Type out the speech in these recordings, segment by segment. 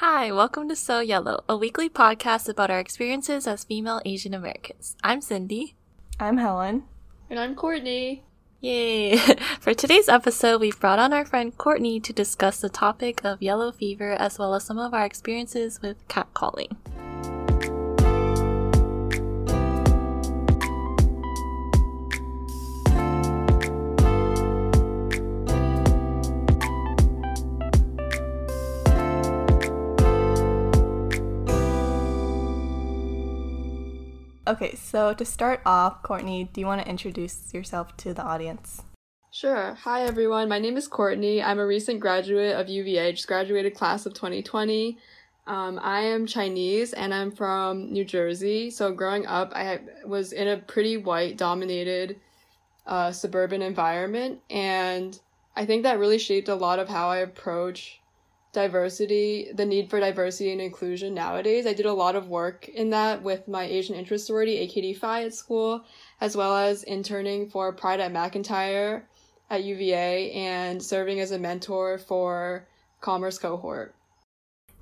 Hi, welcome to So Yellow, a weekly podcast about our experiences as female Asian Americans. I'm Cindy. I'm Helen. And I'm Courtney. Yay! For today's episode, we've brought on our friend Courtney to discuss the topic of yellow fever as well as some of our experiences with catcalling. Okay, so to start off, Courtney, do you want to introduce yourself to the audience? Sure. Hi, everyone. My name is Courtney. I'm a recent graduate of UVA, just graduated class of 2020. Um, I am Chinese and I'm from New Jersey. So growing up, I was in a pretty white dominated uh, suburban environment. And I think that really shaped a lot of how I approach diversity, the need for diversity and inclusion nowadays. I did a lot of work in that with my Asian interest sorority, AKD Phi at school, as well as interning for Pride at McIntire at UVA and serving as a mentor for Commerce Cohort.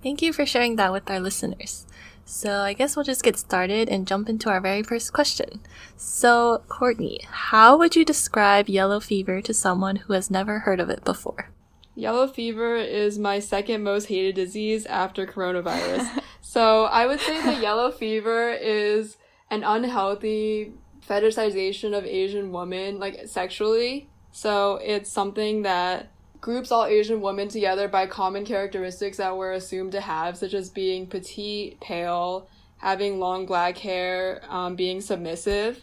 Thank you for sharing that with our listeners. So, I guess we'll just get started and jump into our very first question. So, Courtney, how would you describe yellow fever to someone who has never heard of it before? Yellow fever is my second most hated disease after coronavirus. so I would say that yellow fever is an unhealthy fetishization of Asian women, like sexually. So it's something that groups all Asian women together by common characteristics that we're assumed to have, such as being petite, pale, having long black hair, um, being submissive.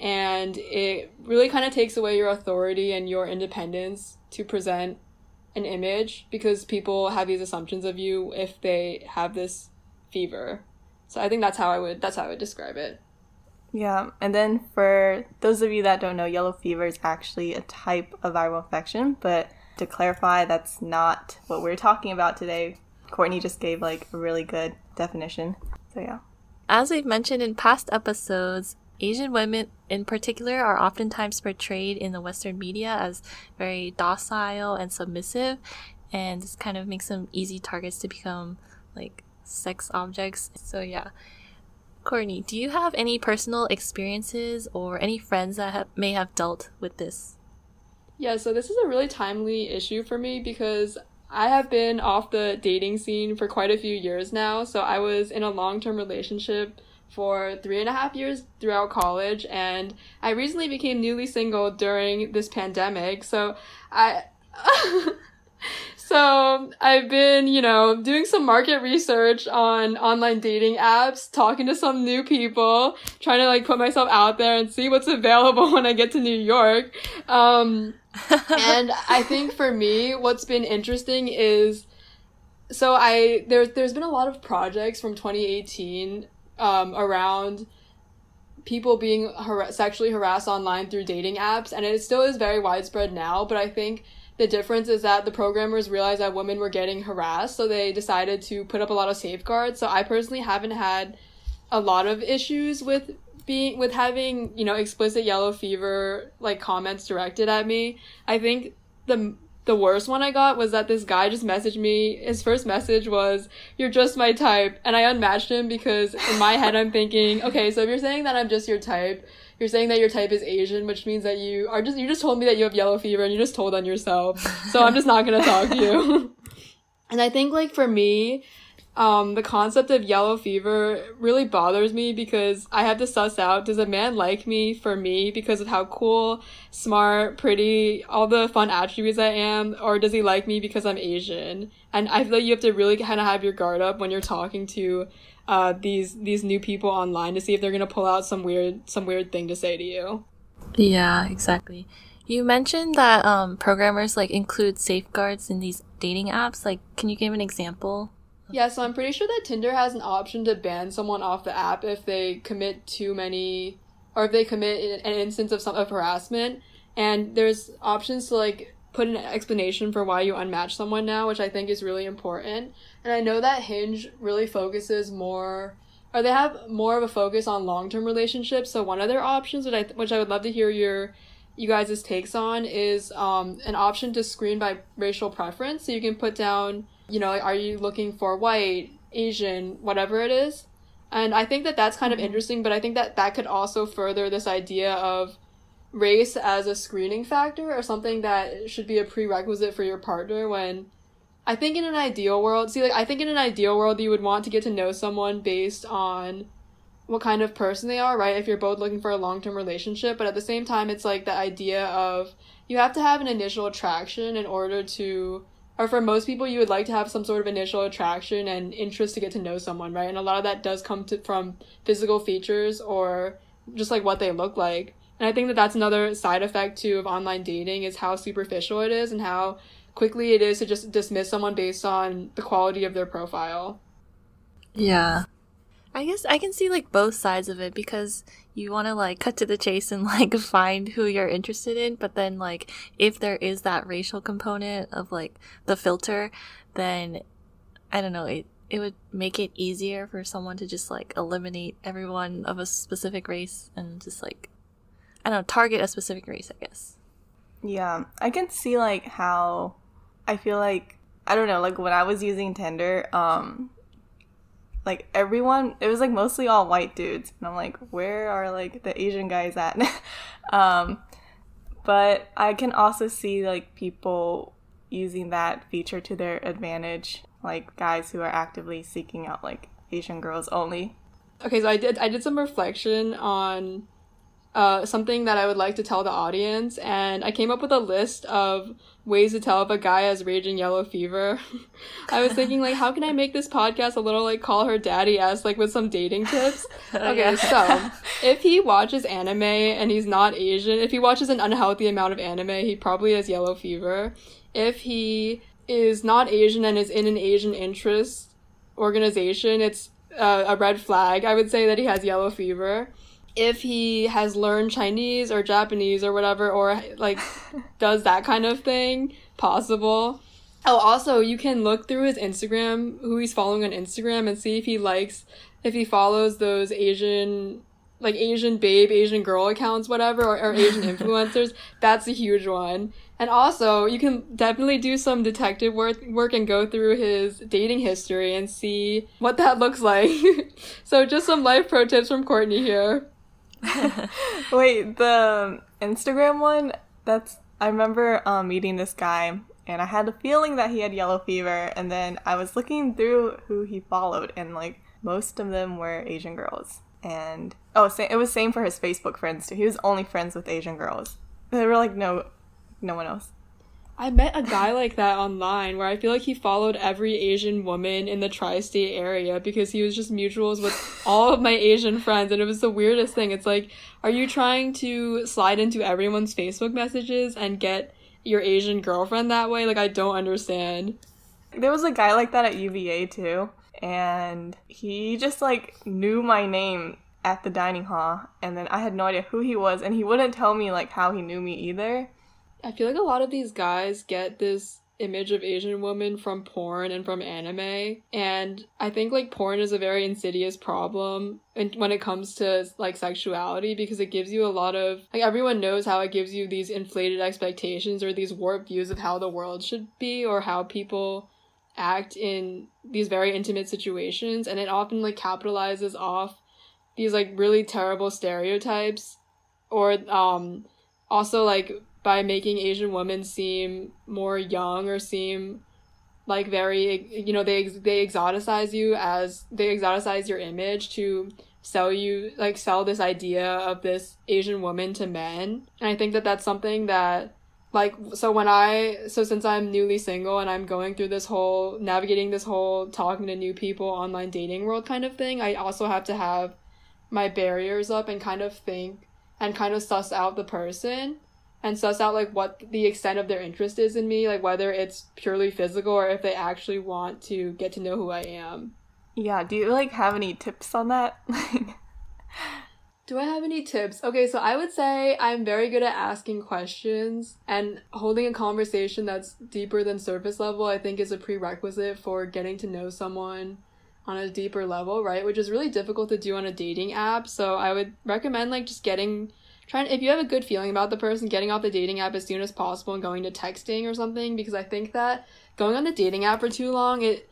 And it really kind of takes away your authority and your independence to present an image because people have these assumptions of you if they have this fever. So I think that's how I would that's how I would describe it. Yeah, and then for those of you that don't know, yellow fever is actually a type of viral infection, but to clarify, that's not what we're talking about today. Courtney just gave like a really good definition. So yeah. As we've mentioned in past episodes, Asian women in particular are oftentimes portrayed in the Western media as very docile and submissive, and this kind of makes them easy targets to become like sex objects. So, yeah. Courtney, do you have any personal experiences or any friends that have, may have dealt with this? Yeah, so this is a really timely issue for me because I have been off the dating scene for quite a few years now. So I was in a long term relationship for three and a half years throughout college and I recently became newly single during this pandemic. So I So I've been, you know, doing some market research on online dating apps, talking to some new people, trying to like put myself out there and see what's available when I get to New York. Um, and I think for me, what's been interesting is so I there's there's been a lot of projects from 2018 um, around people being har- sexually harassed online through dating apps, and it still is very widespread now. But I think the difference is that the programmers realized that women were getting harassed, so they decided to put up a lot of safeguards. So I personally haven't had a lot of issues with being with having you know explicit yellow fever like comments directed at me. I think the the worst one I got was that this guy just messaged me. His first message was, You're just my type. And I unmatched him because in my head I'm thinking, okay, so if you're saying that I'm just your type, you're saying that your type is Asian, which means that you are just, you just told me that you have yellow fever and you just told on yourself. So I'm just not gonna talk to you. and I think like for me, um, the concept of yellow fever really bothers me because I have to suss out does a man like me for me because of how cool, smart, pretty, all the fun attributes I am, or does he like me because I'm Asian? And I feel like you have to really kind of have your guard up when you're talking to uh, these these new people online to see if they're gonna pull out some weird some weird thing to say to you. Yeah, exactly. You mentioned that um, programmers like include safeguards in these dating apps. Like, can you give an example? Yeah, so I'm pretty sure that Tinder has an option to ban someone off the app if they commit too many, or if they commit an instance of some of harassment. And there's options to like put an explanation for why you unmatch someone now, which I think is really important. And I know that Hinge really focuses more, or they have more of a focus on long term relationships. So one of their options, which I which I would love to hear your you guys' takes on, is um, an option to screen by racial preference. So you can put down you know, are you looking for white, Asian, whatever it is? And I think that that's kind of mm-hmm. interesting, but I think that that could also further this idea of race as a screening factor or something that should be a prerequisite for your partner when I think in an ideal world, see, like, I think in an ideal world, you would want to get to know someone based on what kind of person they are, right? If you're both looking for a long term relationship, but at the same time, it's like the idea of you have to have an initial attraction in order to, or for most people, you would like to have some sort of initial attraction and interest to get to know someone, right? And a lot of that does come to, from physical features or just like what they look like. And I think that that's another side effect too of online dating is how superficial it is and how quickly it is to just dismiss someone based on the quality of their profile. Yeah. I guess I can see like both sides of it because you want to like cut to the chase and like find who you're interested in, but then like if there is that racial component of like the filter, then I don't know, it it would make it easier for someone to just like eliminate everyone of a specific race and just like I don't know, target a specific race, I guess. Yeah, I can see like how I feel like I don't know, like when I was using Tinder, um like everyone it was like mostly all white dudes. And i'm like where are like the asian guys at? Um but i can also see like people using that feature to their advantage like guys who are actively seeking out like asian girls only. Okay so i did i did some reflection on uh, something that I would like to tell the audience, and I came up with a list of ways to tell if a guy has raging yellow fever. I was thinking like, how can I make this podcast a little like call her daddy ass like with some dating tips? Okay, so if he watches anime and he's not Asian, if he watches an unhealthy amount of anime, he probably has yellow fever. If he is not Asian and is in an Asian interest organization, it's uh, a red flag. I would say that he has yellow fever if he has learned Chinese or Japanese or whatever, or like does that kind of thing possible. Oh, also, you can look through his Instagram, who he's following on Instagram, and see if he likes, if he follows those Asian, like Asian babe, Asian girl accounts, whatever, or, or Asian influencers. That's a huge one. And also, you can definitely do some detective work, work and go through his dating history and see what that looks like. so, just some life pro tips from Courtney here. Wait, the Instagram one, that's I remember um, meeting this guy and I had a feeling that he had yellow fever and then I was looking through who he followed and like most of them were Asian girls. And oh, it was same for his Facebook friends too. He was only friends with Asian girls. There were like no no one else. I met a guy like that online where I feel like he followed every Asian woman in the tri state area because he was just mutuals with all of my Asian friends. And it was the weirdest thing. It's like, are you trying to slide into everyone's Facebook messages and get your Asian girlfriend that way? Like, I don't understand. There was a guy like that at UVA too. And he just like knew my name at the dining hall. And then I had no idea who he was. And he wouldn't tell me like how he knew me either. I feel like a lot of these guys get this image of Asian women from porn and from anime. And I think like porn is a very insidious problem and when it comes to like sexuality because it gives you a lot of like everyone knows how it gives you these inflated expectations or these warped views of how the world should be or how people act in these very intimate situations and it often like capitalizes off these like really terrible stereotypes or um also like by making Asian women seem more young or seem like very you know they they exoticize you as they exoticize your image to sell you like sell this idea of this Asian woman to men. And I think that that's something that like so when I so since I'm newly single and I'm going through this whole navigating this whole talking to new people online dating world kind of thing I also have to have my barriers up and kind of think and kind of suss out the person and suss out like what the extent of their interest is in me, like whether it's purely physical or if they actually want to get to know who I am. Yeah, do you like have any tips on that? do I have any tips? Okay, so I would say I'm very good at asking questions and holding a conversation that's deeper than surface level, I think is a prerequisite for getting to know someone on a deeper level, right? Which is really difficult to do on a dating app. So I would recommend like just getting trying if you have a good feeling about the person, getting off the dating app as soon as possible and going to texting or something because I think that going on the dating app for too long, it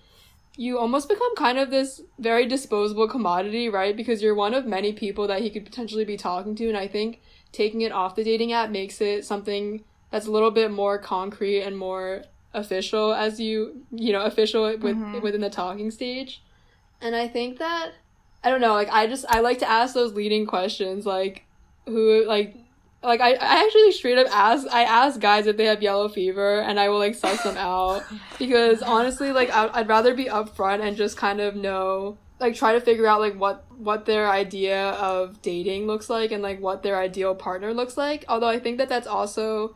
you almost become kind of this very disposable commodity, right? Because you're one of many people that he could potentially be talking to and I think taking it off the dating app makes it something that's a little bit more concrete and more official as you you know official with mm-hmm. within the talking stage and i think that i don't know like i just i like to ask those leading questions like who like like I, I actually straight up ask I ask guys if they have yellow fever and I will like suss them out. Because honestly like I, I'd rather be upfront and just kind of know like try to figure out like what what their idea of dating looks like and like what their ideal partner looks like. Although I think that that's also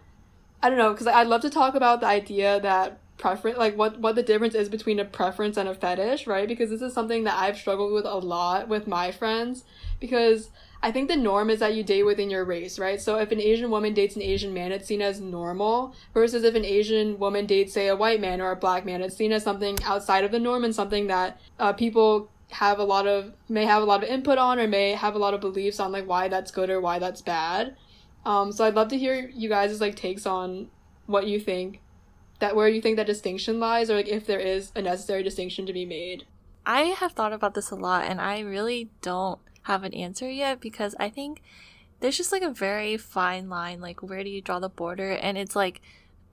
I don't know because I'd love to talk about the idea that preference like what what the difference is between a preference and a fetish right? Because this is something that I've struggled with a lot with my friends. Because I think the norm is that you date within your race, right? So if an Asian woman dates an Asian man, it's seen as normal, versus if an Asian woman dates, say, a white man or a black man, it's seen as something outside of the norm and something that uh, people have a lot of may have a lot of input on or may have a lot of beliefs on like why that's good or why that's bad. Um, so I'd love to hear you guys' like takes on what you think that where you think that distinction lies or like if there is a necessary distinction to be made. I have thought about this a lot and I really don't have an answer yet because I think there's just like a very fine line like where do you draw the border and it's like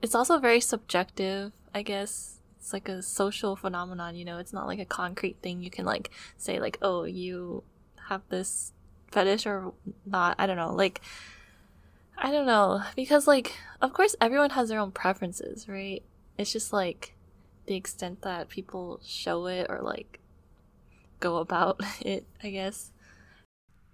it's also very subjective, I guess. It's like a social phenomenon, you know, it's not like a concrete thing you can like say like, "Oh, you have this fetish or not." I don't know. Like I don't know because like of course everyone has their own preferences, right? It's just like the extent that people show it or like go about it, I guess.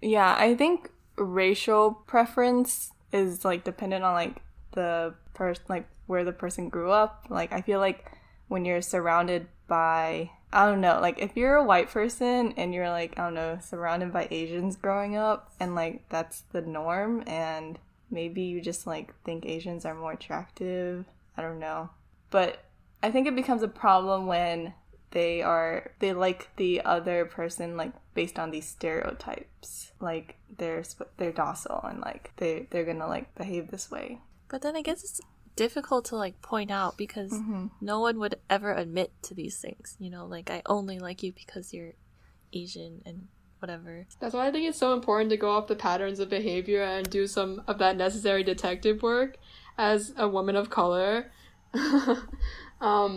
Yeah, I think racial preference is like dependent on like the person like where the person grew up. Like I feel like when you're surrounded by I don't know, like if you're a white person and you're like, I don't know, surrounded by Asians growing up and like that's the norm and maybe you just like think Asians are more attractive. I don't know. But I think it becomes a problem when they are they like the other person like based on these stereotypes. Like they're they're docile and like they they're gonna like behave this way. But then i guess it's difficult to like point out because mm-hmm. no one would ever admit to these things you know? Like i only like you because you're asian and whatever. That's why i think it's so important to go off the patterns of behavior and do some of that necessary detective work as a woman of color. Um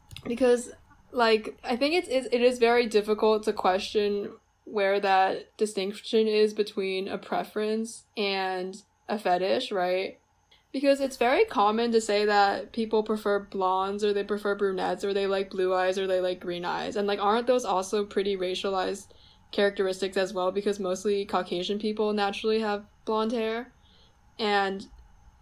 because like I think it's, it's it is very difficult to question where that distinction is between a preference and a fetish, right? Because it's very common to say that people prefer blondes or they prefer brunettes or they like blue eyes or they like green eyes. And like aren't those also pretty racialized characteristics as well because mostly Caucasian people naturally have blonde hair. And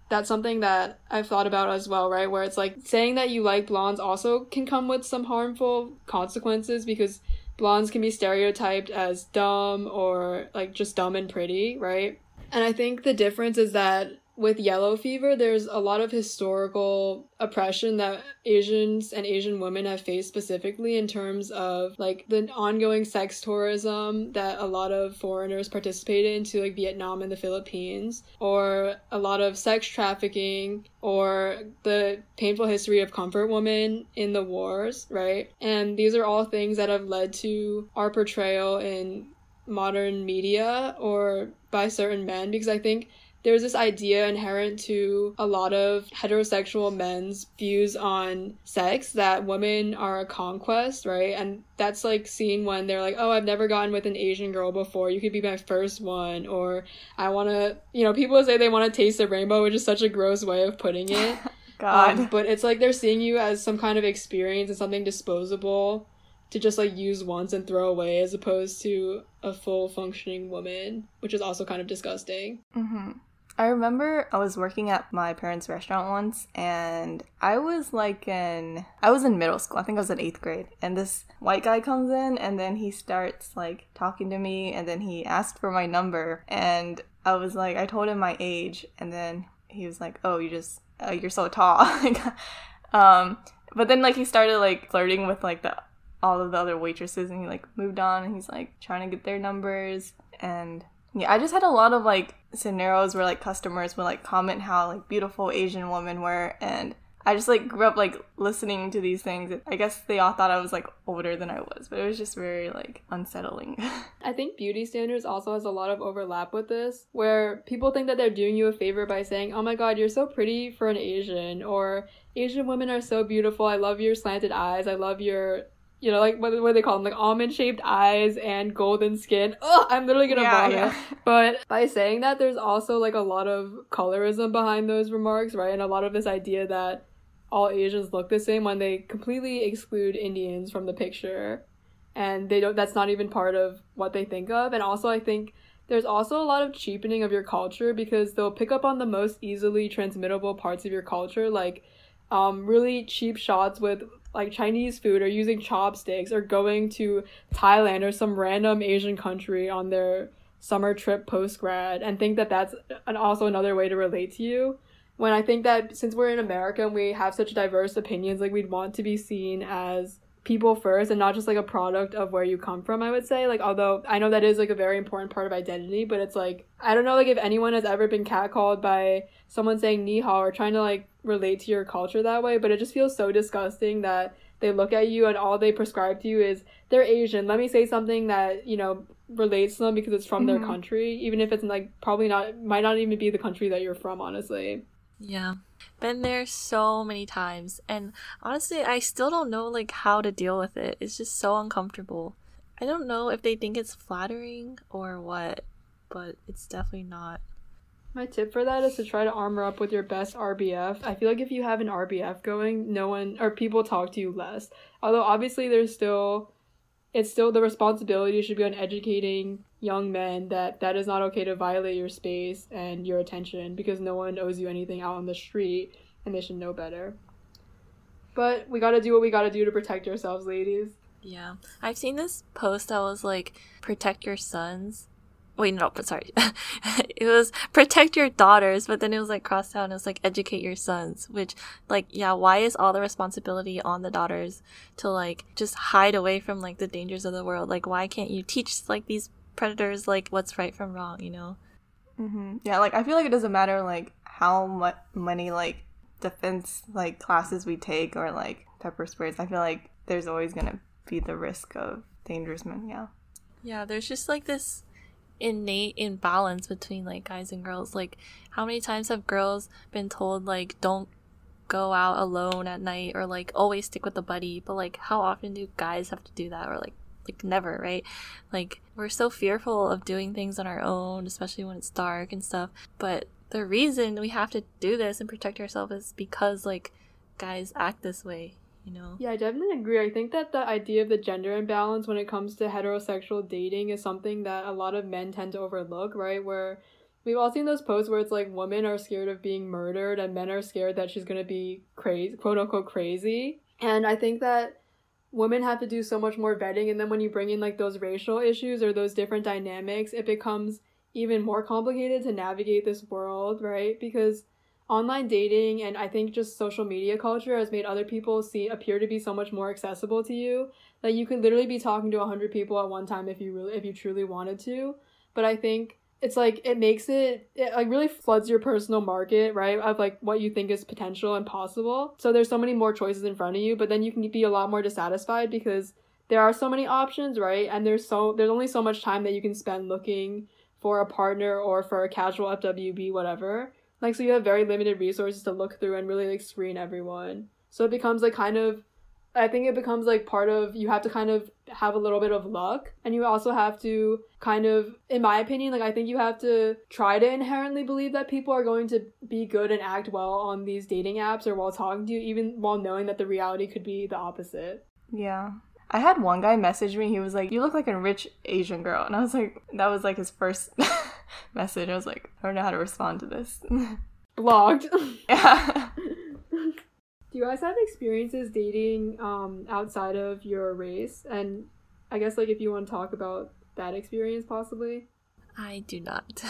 that's something that I've thought about as well, right? Where it's like saying that you like blondes also can come with some harmful consequences because blondes can be stereotyped as dumb or like just dumb and pretty, right? And I think the difference is that with yellow fever, there's a lot of historical oppression that Asians and Asian women have faced specifically in terms of like the ongoing sex tourism that a lot of foreigners participate in to like Vietnam and the Philippines, or a lot of sex trafficking, or the painful history of comfort women in the wars, right? And these are all things that have led to our portrayal in modern media or by certain men because I think there's this idea inherent to a lot of heterosexual men's views on sex that women are a conquest, right? And that's like seen when they're like, oh, I've never gotten with an Asian girl before. You could be my first one. Or I want to, you know, people say they want to taste the rainbow, which is such a gross way of putting it. God. Um, but it's like they're seeing you as some kind of experience and something disposable to just like use once and throw away as opposed to a full functioning woman, which is also kind of disgusting. Mm-hmm. I remember I was working at my parents' restaurant once and I was like in I was in middle school. I think I was in 8th grade. And this white guy comes in and then he starts like talking to me and then he asked for my number and I was like I told him my age and then he was like, "Oh, you just uh, you're so tall." um but then like he started like flirting with like the all of the other waitresses and he like moved on and he's like trying to get their numbers and Yeah, I just had a lot of like scenarios where like customers would like comment how like beautiful Asian women were and I just like grew up like listening to these things. I guess they all thought I was like older than I was, but it was just very like unsettling. I think beauty standards also has a lot of overlap with this, where people think that they're doing you a favor by saying, "Oh my god, you're so pretty for an Asian," or "Asian women are so beautiful. I love your slanted eyes. I love your you know, like what, what do they call them? Like almond shaped eyes and golden skin. Oh, I'm literally gonna yeah, vomit. Yeah. But by saying that, there's also like a lot of colorism behind those remarks, right? And a lot of this idea that all Asians look the same when they completely exclude Indians from the picture. And they don't that's not even part of what they think of. And also I think there's also a lot of cheapening of your culture because they'll pick up on the most easily transmittable parts of your culture, like um, really cheap shots with like Chinese food or using chopsticks or going to Thailand or some random Asian country on their summer trip post grad and think that that's an, also another way to relate to you when I think that since we're in America and we have such diverse opinions, like we'd want to be seen as people first and not just like a product of where you come from, I would say. Like, although I know that is like a very important part of identity, but it's like, I don't know, like if anyone has ever been catcalled by someone saying ni hao or trying to like relate to your culture that way, but it just feels so disgusting that they look at you and all they prescribe to you is they're Asian. Let me say something that, you know, relates to them because it's from mm-hmm. their country, even if it's like probably not, might not even be the country that you're from, honestly. Yeah. Been there so many times and honestly I still don't know like how to deal with it. It's just so uncomfortable. I don't know if they think it's flattering or what, but it's definitely not. My tip for that is to try to armor up with your best RBF. I feel like if you have an RBF going, no one or people talk to you less. Although obviously there's still it's still the responsibility should be on educating young men that that is not okay to violate your space and your attention because no one owes you anything out on the street and they should know better. But we got to do what we got to do to protect ourselves, ladies. Yeah. I've seen this post that was like protect your sons wait no but sorry. It was protect your daughters but then it was like crossed out and it was like educate your sons which like yeah why is all the responsibility on the daughters to like just hide away from like the dangers of the world? Like why can't you teach like these predators like what's right from wrong you know? Mm-hmm. yeah like i feel like it doesn't matter like how much money like defense like classes we take or like pepper sprays i feel like there's always gonna be the risk of dangerous men yeah. Yeah there's just like this innate imbalance between like guys and girls. Like, how many times have girls been told like don't go out alone at night or like always stick with a buddy? But like, how often do guys have to do that or like like never, right? Like we're so fearful of doing things on our own, especially when it's dark and stuff. But the reason we have to do this and protect ourselves is because like guys act this way you know? Yeah, I definitely agree. I think that the idea of the gender imbalance when it comes to heterosexual dating is something that a lot of men tend to overlook, right? Where we've all seen those posts where it's like women are scared of being murdered and men are scared that she's gonna be crazy, quote unquote crazy. And I think that women have to do so much more vetting, and then when you bring in like those racial issues or those different dynamics, it becomes even more complicated to navigate this world, right? Because online dating and I think just social media culture has made other people see appear to be so much more accessible to you that you could literally be talking to 100 people at one time if you really if you truly wanted to. But I think it's like it makes it it like really floods your personal market right of like what you think is potential and possible. So there's so many more choices in front of you but then you can be a lot more dissatisfied because there are so many options right? And there's so there's only so much time that you can spend looking for a partner or for a casual FWB whatever like so you have very limited resources to look through and really like screen everyone. So it becomes like kind of I think it becomes like part of you have to kind of have a little bit of luck and you also have to kind of in my opinion like I think you have to try to inherently believe that people are going to be good and act well on these dating apps or while talking to you even while knowing that the reality could be the opposite. Yeah. I had one guy message me. He was like, "You look like a rich Asian girl," and I was like, "That was like his first message." I was like, "I don't know how to respond to this." Blocked. Yeah. Do you guys have experiences dating um, outside of your race? And I guess like if you want to talk about that experience, possibly. I do not.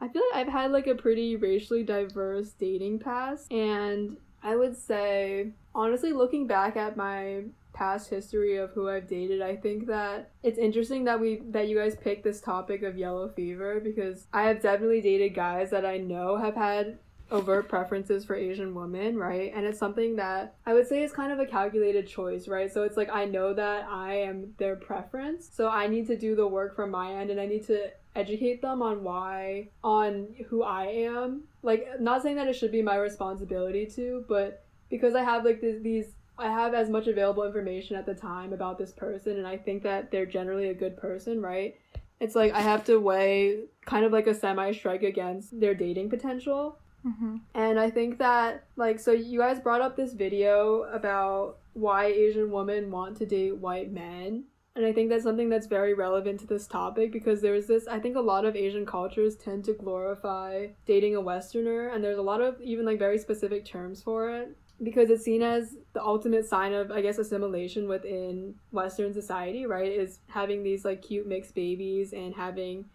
I feel like I've had like a pretty racially diverse dating past, and I would say honestly looking back at my past history of who I've dated, I think that it's interesting that we that you guys picked this topic of yellow fever because I have definitely dated guys that I know have had overt preferences for Asian women, right? And it's something that I would say is kind of a calculated choice, right? So it's like I know that I am their preference, so I need to do the work from my end and I need to educate them on why on who I am. Like not saying that it should be my responsibility to, but because I have like this, these I have as much available information at the time about this person and I think that they're generally a good person, right? It's like I have to weigh kind of like a semi strike against their dating potential. Mm-hmm. And I think that, like, so you guys brought up this video about why Asian women want to date white men. And I think that's something that's very relevant to this topic because there's this, I think a lot of Asian cultures tend to glorify dating a Westerner, and there's a lot of even like very specific terms for it because it's seen as the ultimate sign of, I guess, assimilation within Western society, right? Is having these like cute mixed babies and having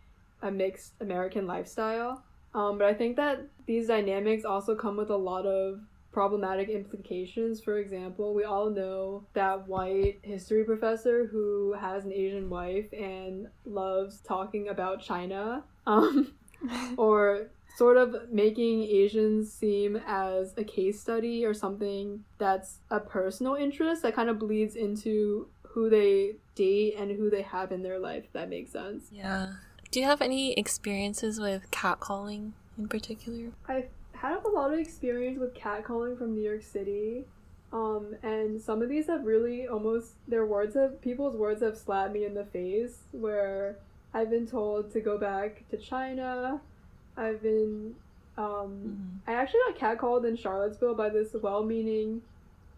a mixed American lifestyle. Um, but I think that these dynamics also come with a lot of problematic implications. For example, we all know that white history professor who has an Asian wife and loves talking about China. Um, or sort of making Asians seem as a case study or something that's a personal interest that kind of bleeds into who they date and who they have in their life, if that makes sense. Yeah. Do you have any experiences with catcalling in particular? I've had a lot of experience with catcalling from New York City. Um, and some of these have really almost their words have people's words have slapped me in the face where I've been told to go back to China. I've been um I actually got catcalled in Charlottesville by this well meaning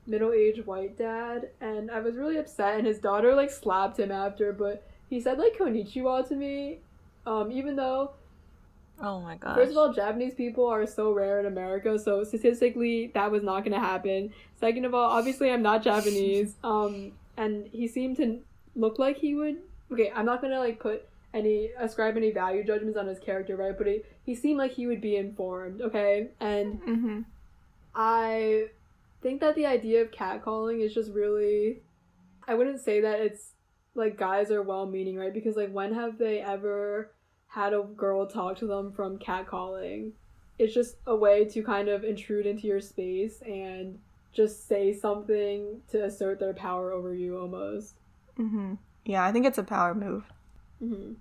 middle aged white dad and I was really upset and his daughter like slapped him after but he said like "konnichiwa" to me. Um, even though Oh my gosh. First of all, Japanese people are so rare in America, so statistically that was not gonna happen. Second of all, obviously I'm not Japanese. Um, and he seemed to look like he would. Okay, I'm not gonna like put any ascribe any value judgments on his character, right? But he, he seemed like he would be informed, okay? And Mm-hmm. I think that the idea of catcalling is just really I wouldn't say that it's like guys are well meaning, right? Because like when have they ever had a girl talk to them from catcalling? It's just a way to kind of intrude into your space and just say something to assert their power over you almost. Mm-hmm. Yeah, I think it's a power move. Hmm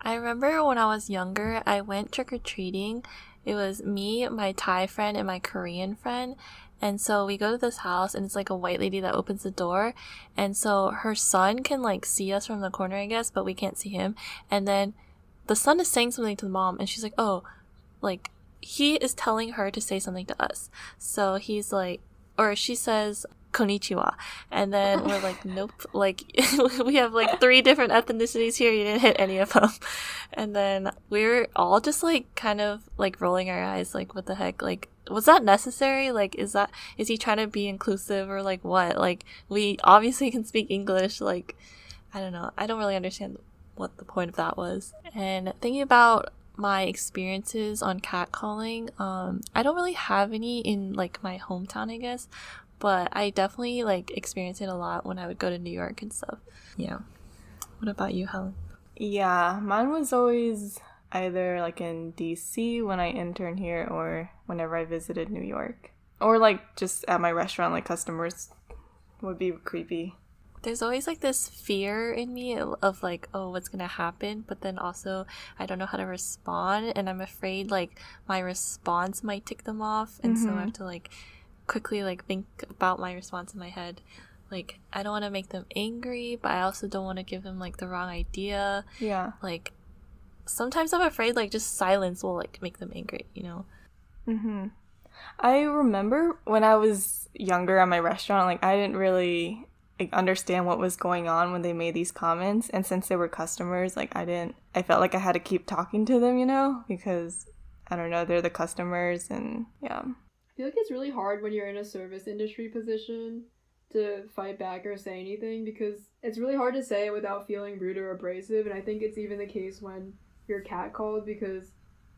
I remember when I was younger, I went trick or treating. It was me, my Thai friend, and my Korean friend. And so we go to this house, and it's like a white lady that opens the door. And so her son can like see us from the corner, I guess, but we can't see him. And then the son is saying something to the mom, and she's like, oh, like he is telling her to say something to us. So he's like, or she says, konnichiwa. And then we're like, nope. Like, we have like three different ethnicities here. You didn't hit any of them. And then we're all just like kind of like rolling our eyes, like, what the heck? Like, was that necessary? Like, is that, is he trying to be inclusive or like what? Like, we obviously can speak English. Like, I don't know. I don't really understand what the point of that was. And thinking about my experiences on catcalling, um, I don't really have any in like my hometown, I guess, but I definitely like experienced it a lot when I would go to New York and stuff. Yeah. What about you, Helen? Yeah, mine was always either like in DC when I interned here or whenever I visited New York. Or like just at my restaurant, like customers would be creepy. There's always like this fear in me of like, oh, what's gonna happen? But then also, I don't know how to respond, and I'm afraid like my response might tick them off, and so I mm-hmm. have to like quickly like think about my response in my head. Like, I don't want to make them angry, but I also don't want to give them like the wrong idea. Yeah. Like, sometimes I'm afraid like just silence will like make them angry, you know? Mm-hmm. I remember when I was younger at my restaurant, like I didn't really like, understand what was going on when they made these comments, and since they were customers, like I didn't, I felt like I had to keep talking to them, you know, because I don't know, they're the customers, and yeah. Feel like it's really hard when you're in a service industry position to fight back or say anything because it's really hard to say it without feeling rude or abrasive. And I think it's even the case when you're catcalled because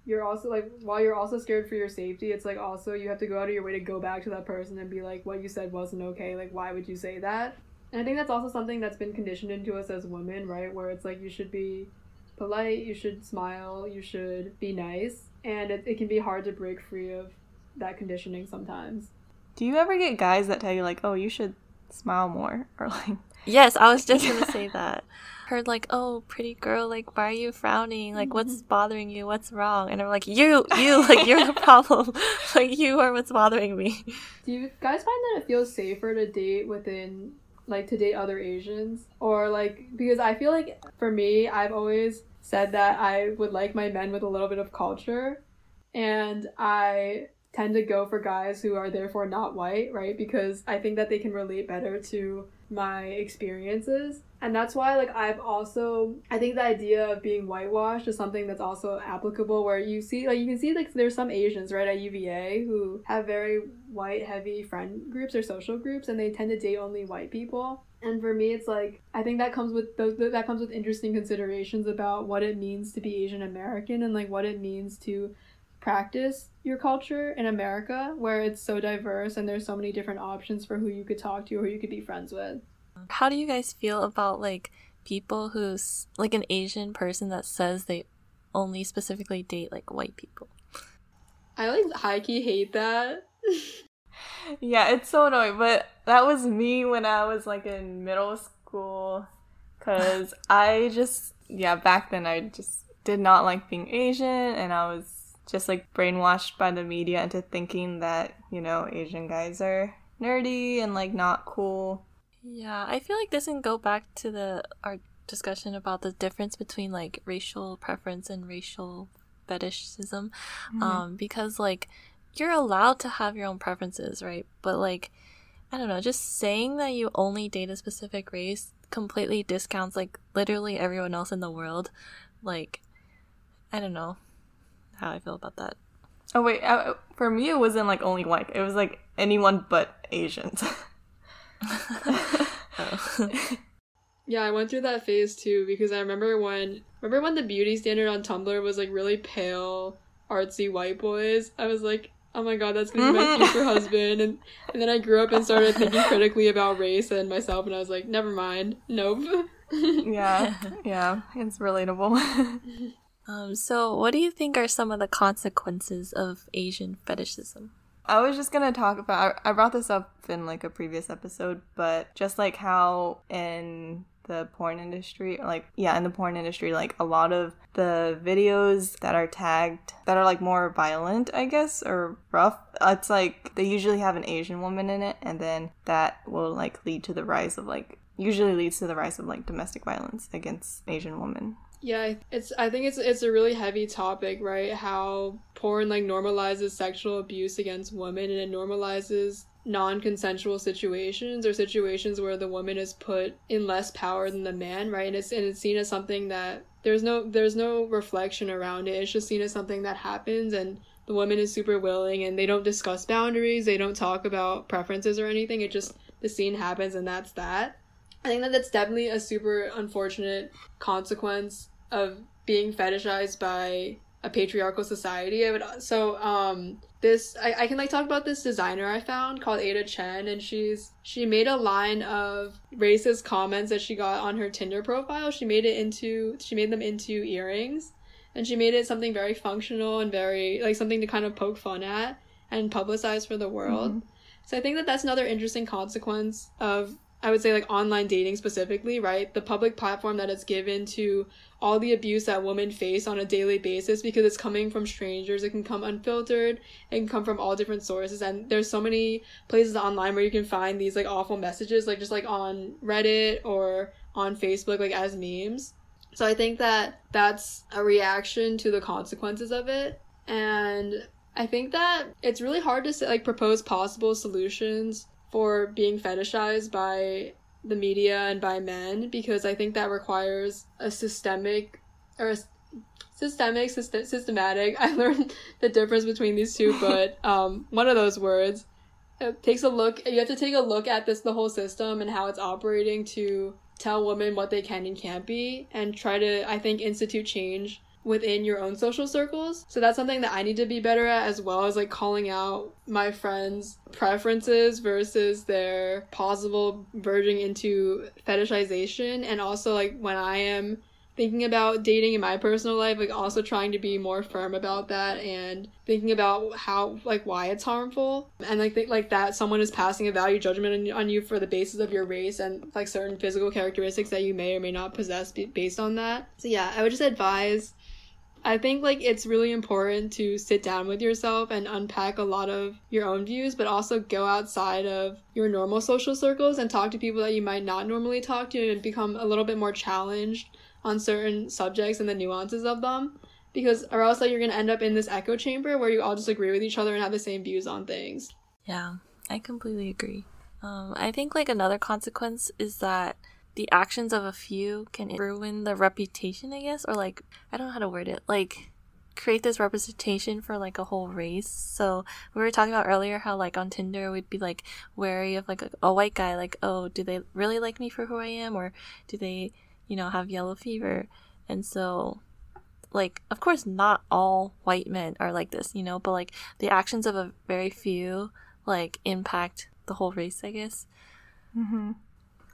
you're also like while you're also scared for your safety, it's like also you have to go out of your way to go back to that person and be like, what you said wasn't okay. Like, why would you say that? And I think that's also something that's been conditioned into us as women, right? Where it's like you should be polite, you should smile, you should be nice. And it, it can be hard to break free of that conditioning sometimes. Do you ever get guys that tell you like, "Oh, you should smile more," or like, Yes, I was just gonna say that. Heard like, oh, pretty girl, like, why are you frowning? Like, what's mm-hmm. bothering you? What's wrong? And I'm like, you, you, like, you're the problem. like, you are what's bothering me. Do you guys find that it feels safer to date within like to date other Asians or like because I feel like for me I've always said that I would like my men with a little bit of culture and I tend to go for guys who are therefore not white, right? Because I think that they can relate better to my experiences. And that's why like I've also I think the idea of being whitewashed is something that's also applicable where you see like you can see like there's some Asians, right, at UVA who have very white heavy friend groups or social groups and they tend to date only white people. And for me it's like I think that comes with those that comes with interesting considerations about what it means to be Asian American and like what it means to practice your culture in America where it's so diverse and there's so many different options for who you could talk to or who you could be friends with. How do you guys feel about like people who's like an Asian person that says they only specifically date like white people? I like high key hate that. yeah, it's so annoying. But that was me when I was like in middle school, cause I just yeah back then I just did not like being Asian, and I was just like brainwashed by the media into thinking that, you know, Asian guys are nerdy and like not cool. Yeah, I feel like this can go back to the our discussion about the difference between like racial preference and racial fetishism. Mm-hmm. Um, because like you're allowed to have your own preferences, right? But like I don't know, just saying that you only date a specific race completely discounts like literally everyone else in the world. Like I don't know how I feel about that. Oh wait, uh, for me it wasn't like only white. It was like anyone but Asians. oh. yeah, I went through that phase too because I remember when remember when the beauty standard on Tumblr was like really pale, artsy white boys. I was like, oh my god, that's gonna be my future husband. And and then I grew up and started thinking critically about race and myself, and I was like, never mind, nope. yeah, yeah, it's relatable. Um, so, what do you think are some of the consequences of Asian fetishism? I was just gonna talk about. I brought this up in like a previous episode, but just like how in the porn industry, like yeah, in the porn industry, like a lot of the videos that are tagged that are like more violent, I guess, or rough. It's like they usually have an Asian woman in it, and then that will like lead to the rise of like usually leads to the rise of like domestic violence against Asian women. Yeah, it's I think it's it's a really heavy topic, right? How porn like normalizes sexual abuse against women and it normalizes non-consensual situations or situations where the woman is put in less power than the man, right? And it's and it's seen as something that there's no there's no reflection around it. It's just seen as something that happens and the woman is super willing and they don't discuss boundaries, they don't talk about preferences or anything. It just the scene happens and that's that. I think that that's definitely a super unfortunate consequence of being fetishized by a patriarchal society. I would so um this I, I can like talk about this designer I found called Ada Chen and she's she made a line of racist comments that she got on her Tinder profile. She made it into she made them into earrings and she made it something very functional and very like something to kind of poke fun at and publicize for the world. Mm-hmm. So I think that that's another interesting consequence of I would say like online dating specifically, right? The public platform that is given to all the abuse that women face on a daily basis because it's coming from strangers. It can come unfiltered. It can come from all different sources. And there's so many places online where you can find these like awful messages, like just like on Reddit or on Facebook, like as memes. So I think that that's a reaction to the consequences of it. And I think that it's really hard to like propose possible solutions for being fetishized by the media and by men because I think that requires a systemic or a systemic system, systematic. I learned the difference between these two, but um, one of those words it takes a look. You have to take a look at this the whole system and how it's operating to tell women what they can and can't be and try to I think institute change within your own social circles. So that's something that I need to be better at as well as like calling out my friends' preferences versus their possible verging into fetishization. And also like when I am thinking about dating in my personal life like also trying to be more firm about that and thinking about how like why it's harmful. And like think like that someone is passing a value judgment on, on you for the basis of your race and like certain physical characteristics that you may or may not possess based on that. So yeah i would just advise I think like it's really important to sit down with yourself and unpack a lot of your own views, but also go outside of your normal social circles and talk to people that you might not normally talk to and become a little bit more challenged on certain subjects and the nuances of them. Because or else like you're gonna end up in this echo chamber where you all just agree with each other and have the same views on things. Yeah, I completely agree. Um, I think like another consequence is that the actions of a few can ruin the reputation, I guess, or like I don't know how to word it. Like create this representation for like a whole race. So we were talking about earlier how like on Tinder we'd be like wary of like a, a white guy, like oh, do they really like me for who I am, or do they, you know, have yellow fever? And so like of course not all white men are like this you know but like the actions of a very few like impact the whole race i guess mm-hmm.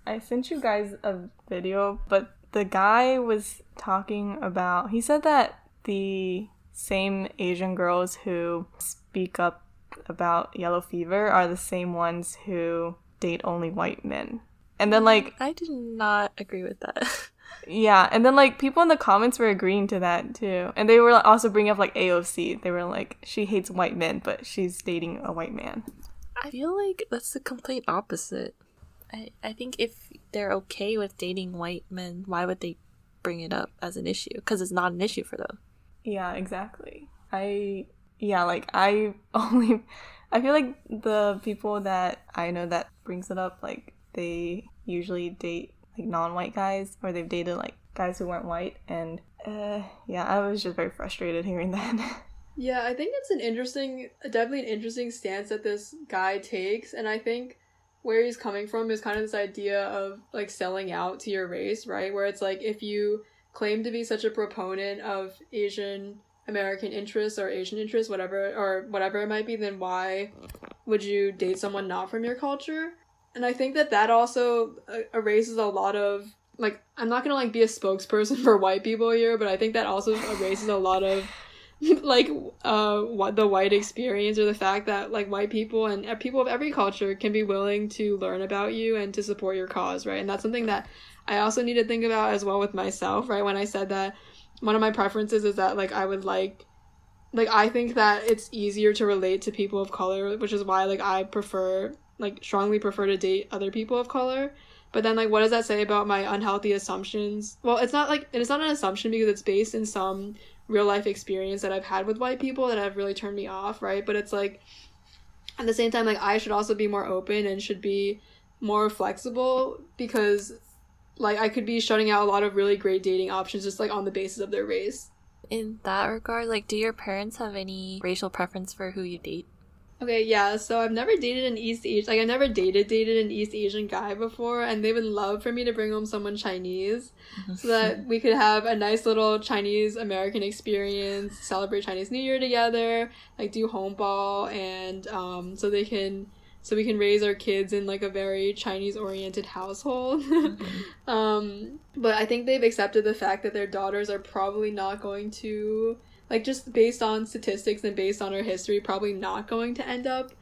I sent you guys a video, but the guy was talking about. He said that the same Asian girls who speak up about yellow fever are the same ones who date only white men. And then, mm, like. I did not agree with that. yeah, and then, like, people in the comments were agreeing to that too. And they were also bringing up, like, AOC. They were like, she hates white men, but she's dating a white man. I feel like that's the complete opposite. I, I think if they're okay with dating white men, why would they bring it up as an issue? Because it's not an issue for them. Yeah, exactly. I, yeah, like, I only, I feel like the people that I know that brings it up, like, they usually date, like, non white guys, or they've dated, like, guys who weren't white, and, uh, yeah, I was just very frustrated hearing that. yeah, I think it's an interesting, definitely an interesting stance that this guy takes, and I think where he's coming from is kind of this idea of like selling out to your race, right? Where it's like if you claim to be such a proponent of Asian American interests or Asian interests, whatever or whatever it might be, then why would you date someone not from your culture? And I think that that also uh, erases a lot of like I'm not gonna like be a spokesperson for white people here, but I think that also erases a lot of like uh what the white experience or the fact that like white people and people of every culture can be willing to learn about you and to support your cause right? And that's something that i also need to think about as well with myself right? When i said that one of my preferences is that like i would like like i think that it's easier to relate to people of color which is why like i prefer like strongly prefer to date other people of color. But then like what does that say about my unhealthy assumptions? Well it's not like it's not an assumption because it's based in some real life experience that I've had with white people that have really turned me off, right? But it's like at the same time like I should also be more open and should be more flexible because like I could be shutting out a lot of really great dating options just like on the basis of their race. In that regard, like do your parents have any racial preference for who you date? Okay, yeah, so I've never dated an East Asian, like I never dated dated an East Asian guy before, and they would love for me to bring home someone Chinese, so that we could have a nice little Chinese American experience, celebrate Chinese New Year together, like do hong bao, and um, so they can, so we can raise our kids in like a very Chinese oriented household. mm-hmm. um, but I think they've accepted the fact that their daughters are probably not going to like just based on statistics and based on our history, probably not going to end up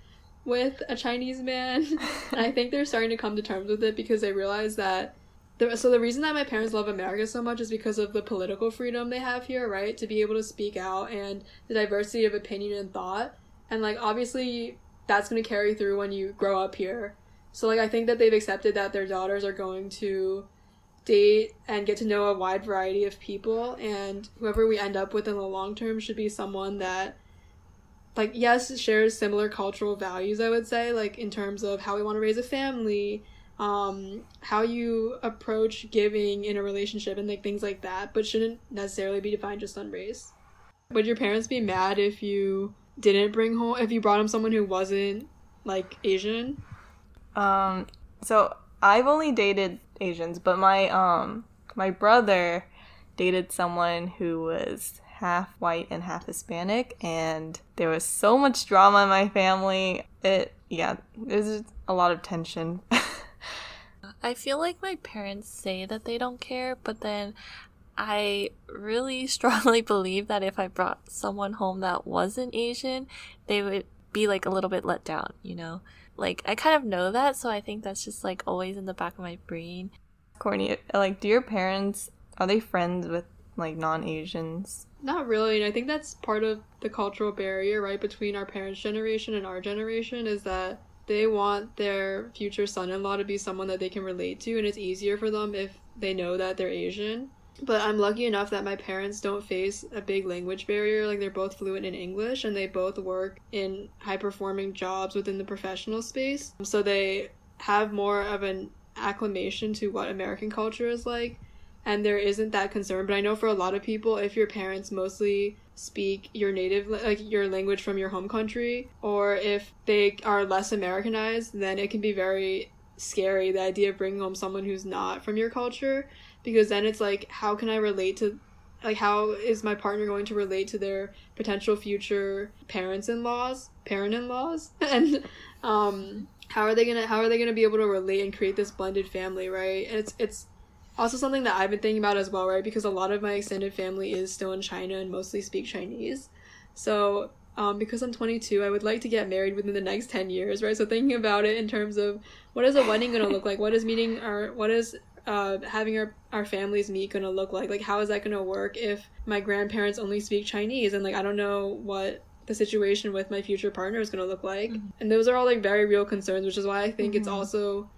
with a Chinese man. and I think they're starting to come to terms with it because they realize that the, so the reason that my parents love America so much is because of the political freedom they have here, right? To be able to speak out and the diversity of opinion and thought. And like obviously that's going to carry through when you grow up here. So like I think that they've accepted that their daughters are going to date and get to know a wide variety of people and whoever we end up with in the long term should be someone that like yes shares similar cultural values i would say like in terms of how we want to raise a family um how you approach giving in a relationship and like things like that but shouldn't necessarily be defined just on race. Would your parents be mad if you didn't bring home if you brought home someone who wasn't like asian? Um so i've only dated Asians, but my um my brother, dated someone who was half white and half Hispanic, and there was so much drama in my family. It, yeah, there's a lot of tension. I feel like my parents say that they don't care, but then I really strongly believe that if I brought someone home that wasn't Asian, they would be like a little bit let down, you know? Like, I kind of know that, so I think that's just like always in the back of my brain. Courtney, like, do your parents, are they friends with like non Asians? Not really, and I think that's part of the cultural barrier, right, between our parents' generation and our generation is that they want their future son in law to be someone that they can relate to, and it's easier for them if they know that they're Asian. But I'm lucky enough that my parents don't face a big language barrier. Like, they're both fluent in English and they both work in high performing jobs within the professional space. So they have more of an acclimation to what American culture is like. And there isn't that concern. But I know for a lot of people, if your parents mostly speak your native like your language from your home country or if they are less americanized then it can be very scary the idea of bringing home someone who's not from your culture because then it's like how can i relate to like how is my partner going to relate to their potential future parents-in-laws parent-in-laws and um how are they gonna how are they gonna be able to relate and create this blended family right and it's it's also something that i've been thinking about as well right because a lot of my extended family is still in china and mostly speak chinese so um, because I'm 22, I would like to get married within the next 10 years, right? So thinking about it in terms of what is a wedding going to look like? What is meeting our, what is uh, having our, our families meet going to look like? Like, how is that going to work if my grandparents only speak Chinese? And, like, I don't know what the situation with my future partner is going to look like. Mm-hmm. And those are all, like, very real concerns, which is why I think mm-hmm. it's also,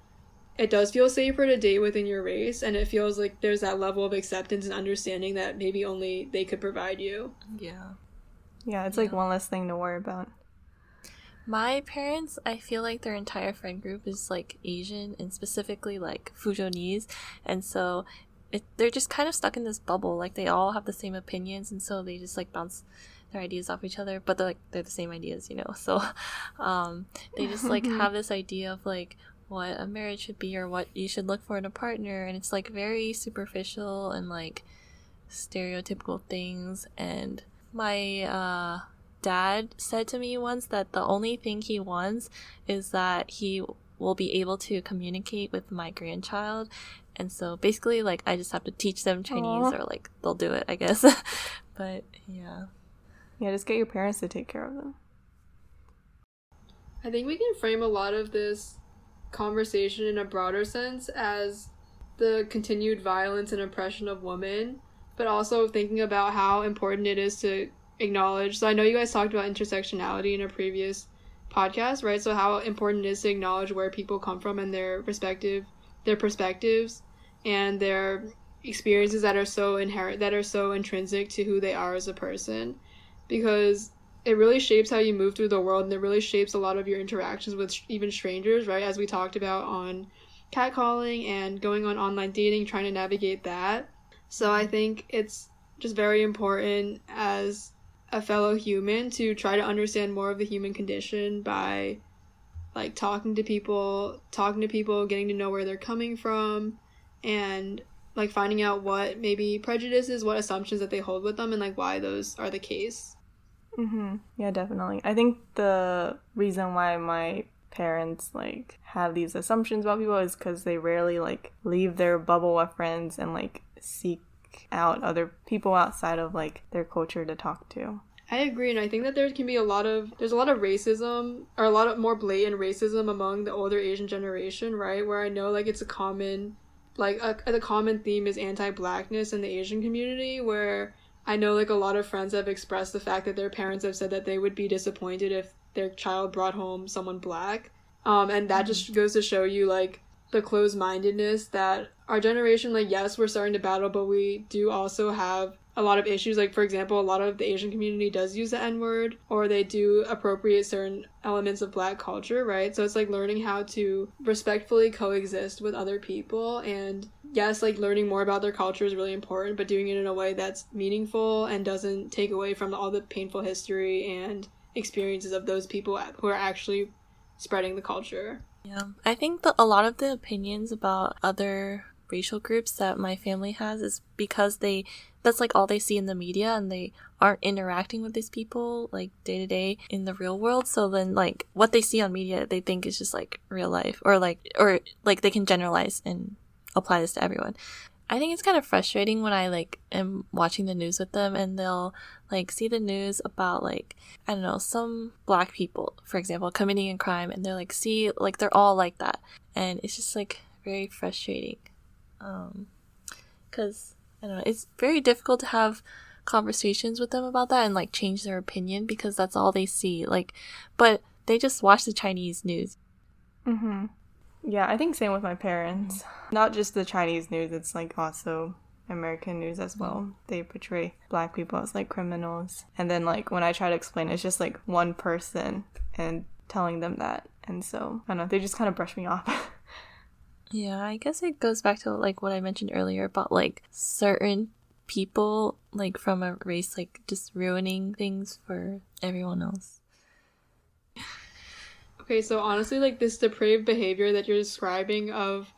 it does feel safer to date within your race. And it feels like there's that level of acceptance and understanding that maybe only they could provide you. Yeah. Yeah, it's yeah. like one less thing to worry about. My parents, I feel like their entire friend group is like Asian and specifically like Fuzhounese, and so it, they're just kind of stuck in this bubble. Like they all have the same opinions, and so they just like bounce their ideas off each other. But they're like they're the same ideas, you know. So um, they just like have this idea of like what a marriage should be or what you should look for in a partner, and it's like very superficial and like stereotypical things. And my uh, dad said to me once that the only thing he wants is that he will be able to communicate with my grandchild. And so basically, like, I just have to teach them Chinese Aww. or, like, they'll do it, I guess. but, yeah. Yeah, just get your parents to take care of them. I think we can frame a lot of this conversation in a broader sense as the continued violence and oppression of women, but also thinking about how important it is to acknowledge. So I know you guys talked about intersectionality in a previous podcast, right? So how important it is to acknowledge where people come from and their respective their perspectives and their experiences that are so inherent that are so intrinsic to who they are as a person because it really shapes how you move through the world and it really shapes a lot of your interactions with even strangers, right? As we talked about on catcalling and going on online dating, trying to navigate that. So I think it's just very important as a fellow human to try to understand more of the human condition by like talking to people, talking to people, getting to know where they're coming from and like finding out what maybe prejudices, what assumptions that they hold with them and like why those are the case. Mhm. Yeah, definitely. I think the reason why my parents like have these assumptions about people is cuz they rarely like leave their bubble of friends and like seek out other people outside of like their culture to talk to. I agree, and I think that there can be a lot of there's a lot of racism or a lot of more blatant racism among the older Asian generation, right? Where I know like it's a common, like a, the common theme is anti-blackness in the Asian community, where I know like a lot of friends have expressed the fact that their parents have said that they would be disappointed if their child brought home someone black, um, and that just goes to show you like the closed-mindedness that our generation like yes we're starting to battle but we do also have a lot of issues. Like for example a lot of the asian community does use the n-word or they do appropriate certain elements of black culture right? So it's like learning how to respectfully coexist with other people. And yes like learning more about their culture is really important but doing it in a way that's meaningful and doesn't take away from all the painful history and experiences of those people who are actually spreading the culture. Yeah. I think that a lot of the opinions about other racial groups that my family has is because they that's like all they see in the media and they aren't interacting with these people like day to day in the real world. So then like what they see on media they think is just like real life or like or like they can generalize and apply this to everyone. I think it's kind of frustrating when I like am watching the news with them and they'll like see the news about like I don't know some black people for example committing a crime and they're like see like they're all like that. And it's just like very frustrating um cuz I don't know it's very difficult to have conversations with them about that and like change their opinion because that's all they see like but they just watch the Chinese news Mm-hmm. Yeah, I think same with my parents. Not just the Chinese news, it's like also American news as well. They portray black people as like criminals. And then like when I try to explain, it's just like one person and telling them that. And so, I don't know, they just kind of brush me off. Yeah, I guess it goes back to like what I mentioned earlier about like certain people like from a race like just ruining things for everyone else. Okay, so honestly, like this depraved behavior that you're describing of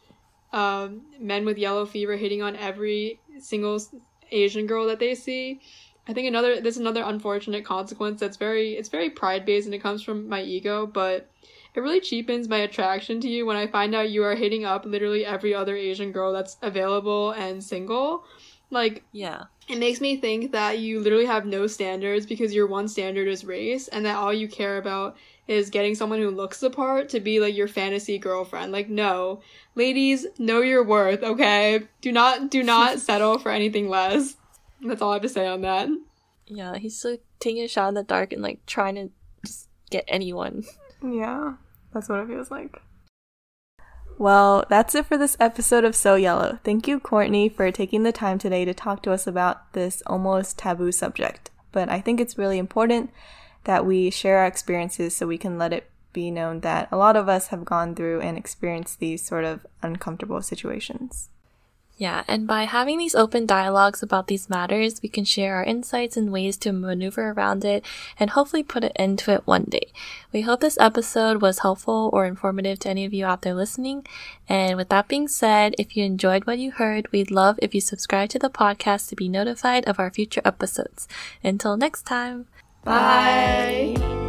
um, men with yellow fever hitting on every single Asian girl that they see, I think another there's another unfortunate consequence that's very it's very pride based and it comes from my ego, but it really cheapens my attraction to you when I find out you are hitting up literally every other Asian girl that's available and single. Like Yeah. it makes me think that you literally have no standards because your one standard is race and that all you care about is getting someone who looks the part to be like your fantasy girlfriend. Like no. Ladies, know your worth, okay? Do not do not settle for anything less. That's all I have to say on that. Yeah, he's like taking a shot in the dark and like trying to just get anyone. Yeah, that's what it feels like. Well, that's it for this episode of So Yellow. Thank you, Courtney, for taking the time today to talk to us about this almost taboo subject. But I think it's really important that we share our experiences so we can let it be known that a lot of us have gone through and experienced these sort of uncomfortable situations. Yeah, and by having these open dialogues about these matters, we can share our insights and ways to maneuver around it and hopefully put an end to it one day. We hope this episode was helpful or informative to any of you out there listening. And with that being said, if you enjoyed what you heard, we'd love if you subscribe to the podcast to be notified of our future episodes. Until next time, Bye.